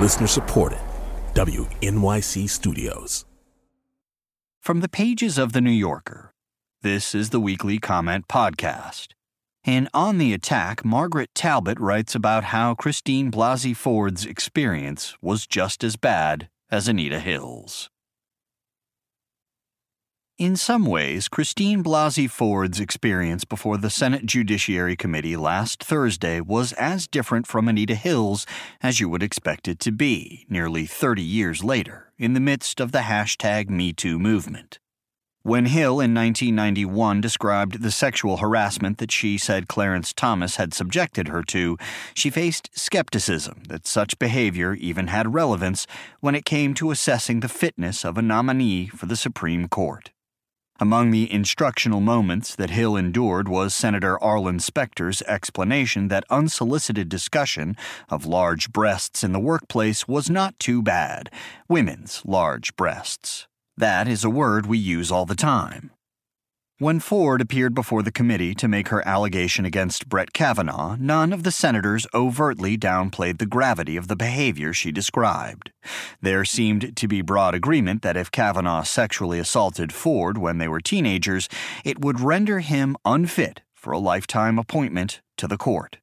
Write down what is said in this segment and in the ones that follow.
Listener supported. WNYC Studios. From the pages of The New Yorker, this is the weekly comment podcast. In On the Attack, Margaret Talbot writes about how Christine Blasey Ford's experience was just as bad as Anita Hill's. In some ways, Christine Blasey Ford's experience before the Senate Judiciary Committee last Thursday was as different from Anita Hill's as you would expect it to be, nearly 30 years later, in the midst of the hashtag MeToo movement. When Hill in 1991 described the sexual harassment that she said Clarence Thomas had subjected her to, she faced skepticism that such behavior even had relevance when it came to assessing the fitness of a nominee for the Supreme Court. Among the instructional moments that Hill endured was Senator Arlen Specter's explanation that unsolicited discussion of large breasts in the workplace was not too bad women's large breasts. That is a word we use all the time. When Ford appeared before the committee to make her allegation against Brett Kavanaugh, none of the senators overtly downplayed the gravity of the behavior she described. There seemed to be broad agreement that if Kavanaugh sexually assaulted Ford when they were teenagers, it would render him unfit for a lifetime appointment to the court.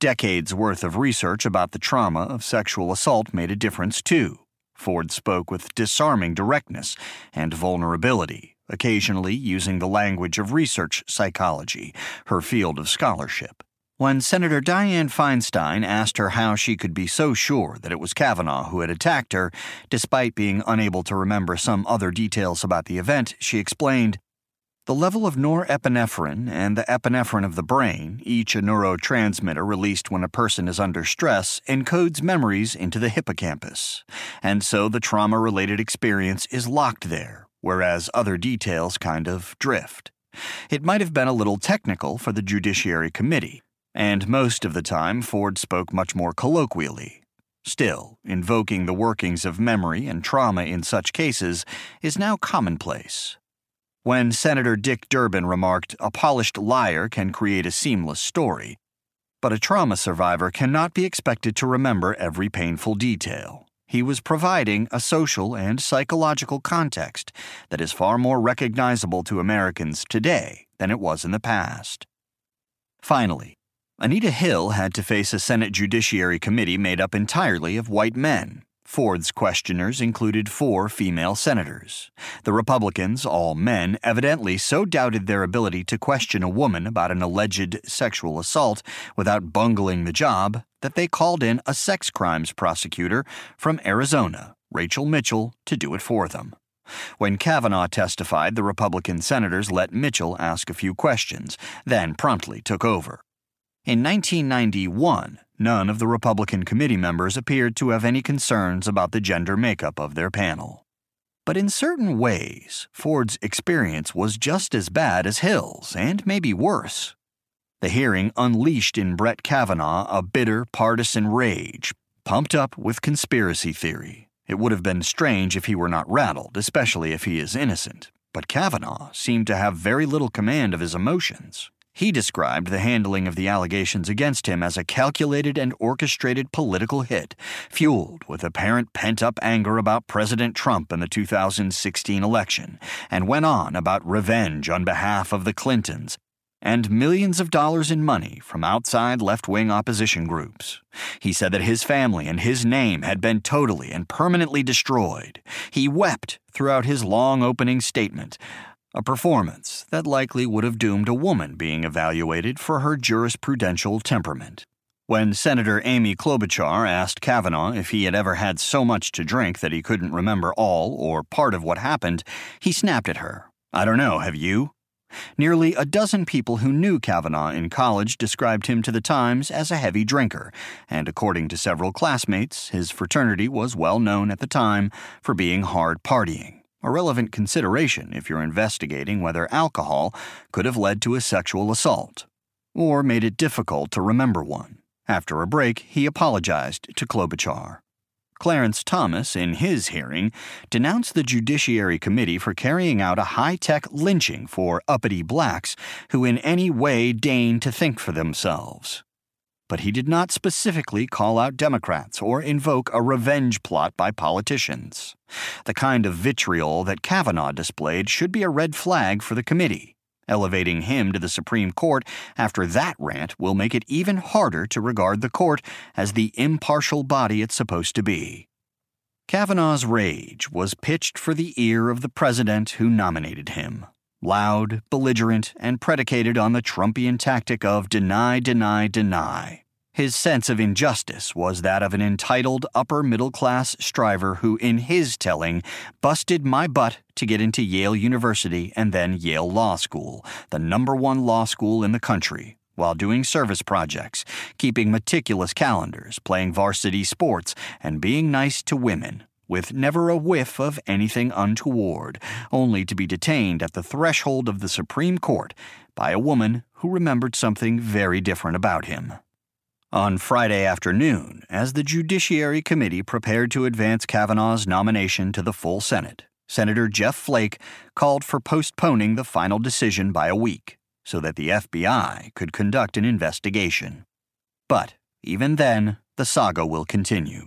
Decades worth of research about the trauma of sexual assault made a difference, too. Ford spoke with disarming directness and vulnerability occasionally using the language of research psychology, her field of scholarship. When Senator Dianne Feinstein asked her how she could be so sure that it was Kavanaugh who had attacked her, despite being unable to remember some other details about the event, she explained, the level of norepinephrine and the epinephrine of the brain, each a neurotransmitter released when a person is under stress, encodes memories into the hippocampus. And so the trauma related experience is locked there, whereas other details kind of drift. It might have been a little technical for the Judiciary Committee, and most of the time Ford spoke much more colloquially. Still, invoking the workings of memory and trauma in such cases is now commonplace. When Senator Dick Durbin remarked, A polished liar can create a seamless story, but a trauma survivor cannot be expected to remember every painful detail he was providing a social and psychological context that is far more recognizable to Americans today than it was in the past. Finally, Anita Hill had to face a Senate Judiciary Committee made up entirely of white men, Ford's questioners included four female senators. The Republicans, all men, evidently so doubted their ability to question a woman about an alleged sexual assault without bungling the job that they called in a sex crimes prosecutor from Arizona, Rachel Mitchell, to do it for them. When Kavanaugh testified, the Republican senators let Mitchell ask a few questions, then promptly took over. In 1991, none of the Republican committee members appeared to have any concerns about the gender makeup of their panel. But in certain ways, Ford's experience was just as bad as Hill's, and maybe worse. The hearing unleashed in Brett Kavanaugh a bitter partisan rage, pumped up with conspiracy theory. It would have been strange if he were not rattled, especially if he is innocent. But Kavanaugh seemed to have very little command of his emotions. He described the handling of the allegations against him as a calculated and orchestrated political hit, fueled with apparent pent up anger about President Trump in the 2016 election, and went on about revenge on behalf of the Clintons and millions of dollars in money from outside left wing opposition groups. He said that his family and his name had been totally and permanently destroyed. He wept throughout his long opening statement a performance that likely would have doomed a woman being evaluated for her jurisprudential temperament. When Senator Amy Klobuchar asked Kavanaugh if he had ever had so much to drink that he couldn't remember all or part of what happened, he snapped at her. I don't know, have you? Nearly a dozen people who knew Kavanaugh in college described him to the Times as a heavy drinker, and according to several classmates, his fraternity was well known at the time for being hard partying a relevant consideration if you're investigating whether alcohol could have led to a sexual assault, or made it difficult to remember one. After a break, he apologized to Klobuchar. Clarence Thomas, in his hearing, denounced the Judiciary Committee for carrying out a high tech lynching for uppity blacks who in any way deign to think for themselves. But he did not specifically call out Democrats or invoke a revenge plot by politicians. The kind of vitriol that Kavanaugh displayed should be a red flag for the committee. Elevating him to the Supreme Court after that rant will make it even harder to regard the court as the impartial body it's supposed to be. Kavanaugh's rage was pitched for the ear of the president who nominated him. Loud, belligerent, and predicated on the Trumpian tactic of deny, deny, deny. His sense of injustice was that of an entitled upper middle class striver who, in his telling, busted my butt to get into Yale University and then Yale Law School, the number one law school in the country, while doing service projects, keeping meticulous calendars, playing varsity sports, and being nice to women, with never a whiff of anything untoward, only to be detained at the threshold of the Supreme Court by a woman who remembered something very different about him. On Friday afternoon, as the Judiciary Committee prepared to advance Kavanaugh's nomination to the full Senate, Senator Jeff Flake called for postponing the final decision by a week so that the FBI could conduct an investigation. But even then, the saga will continue.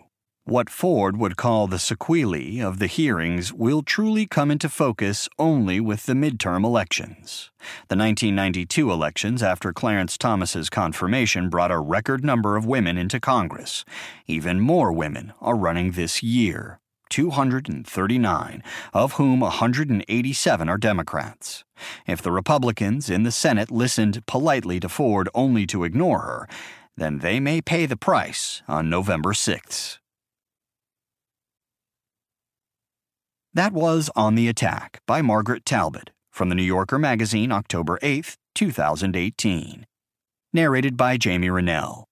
What Ford would call the sequelae of the hearings will truly come into focus only with the midterm elections. The 1992 elections, after Clarence Thomas's confirmation, brought a record number of women into Congress. Even more women are running this year. 239, of whom 187 are Democrats. If the Republicans in the Senate listened politely to Ford only to ignore her, then they may pay the price on November 6th. That was On the Attack by Margaret Talbot from the New Yorker magazine, October 8, 2018. Narrated by Jamie Rennell.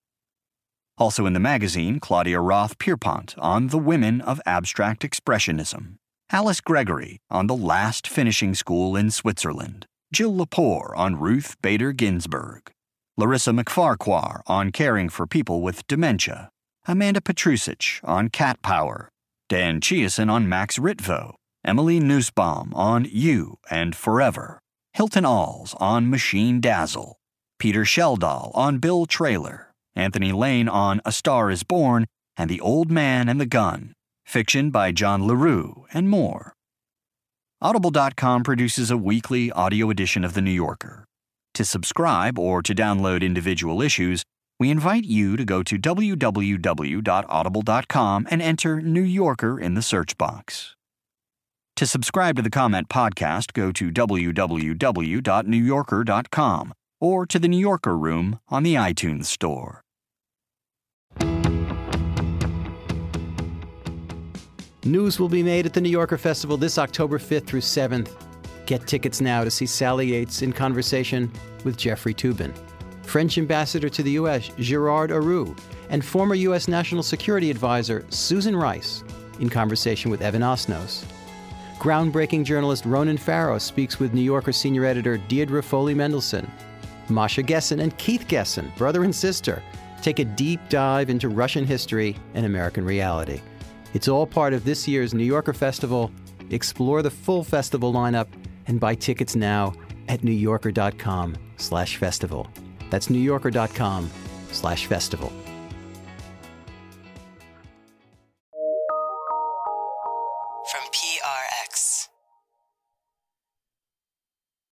Also in the magazine, Claudia Roth Pierpont on the women of abstract expressionism, Alice Gregory on the last finishing school in Switzerland, Jill Lepore on Ruth Bader Ginsburg, Larissa MacFarquhar on caring for people with dementia, Amanda Petrusich on cat power, Dan Chiasson on Max Ritvo, Emily Nussbaum on You and Forever, Hilton Als on Machine Dazzle, Peter Schjeldahl on Bill Traylor, Anthony Lane on A Star is Born, and The Old Man and the Gun, fiction by John LaRue, and more. Audible.com produces a weekly audio edition of The New Yorker. To subscribe or to download individual issues, we invite you to go to www.audible.com and enter New Yorker in the search box. To subscribe to the Comment Podcast, go to www.newyorker.com or to the New Yorker Room on the iTunes Store. News will be made at the New Yorker Festival this October 5th through 7th. Get tickets now to see Sally Yates in conversation with Jeffrey Toobin. French ambassador to the U.S., Gerard Araud, and former U.S. National Security Advisor Susan Rice in conversation with Evan Osnos. Groundbreaking journalist Ronan Farrow speaks with New Yorker senior editor Deirdre Foley Mendelssohn. Masha Gessen and Keith Gessen, brother and sister, take a deep dive into Russian history and American reality. It's all part of this year's New Yorker Festival. Explore the full festival lineup and buy tickets now at newyorker.com/festival. That's newyorker.com slash festival.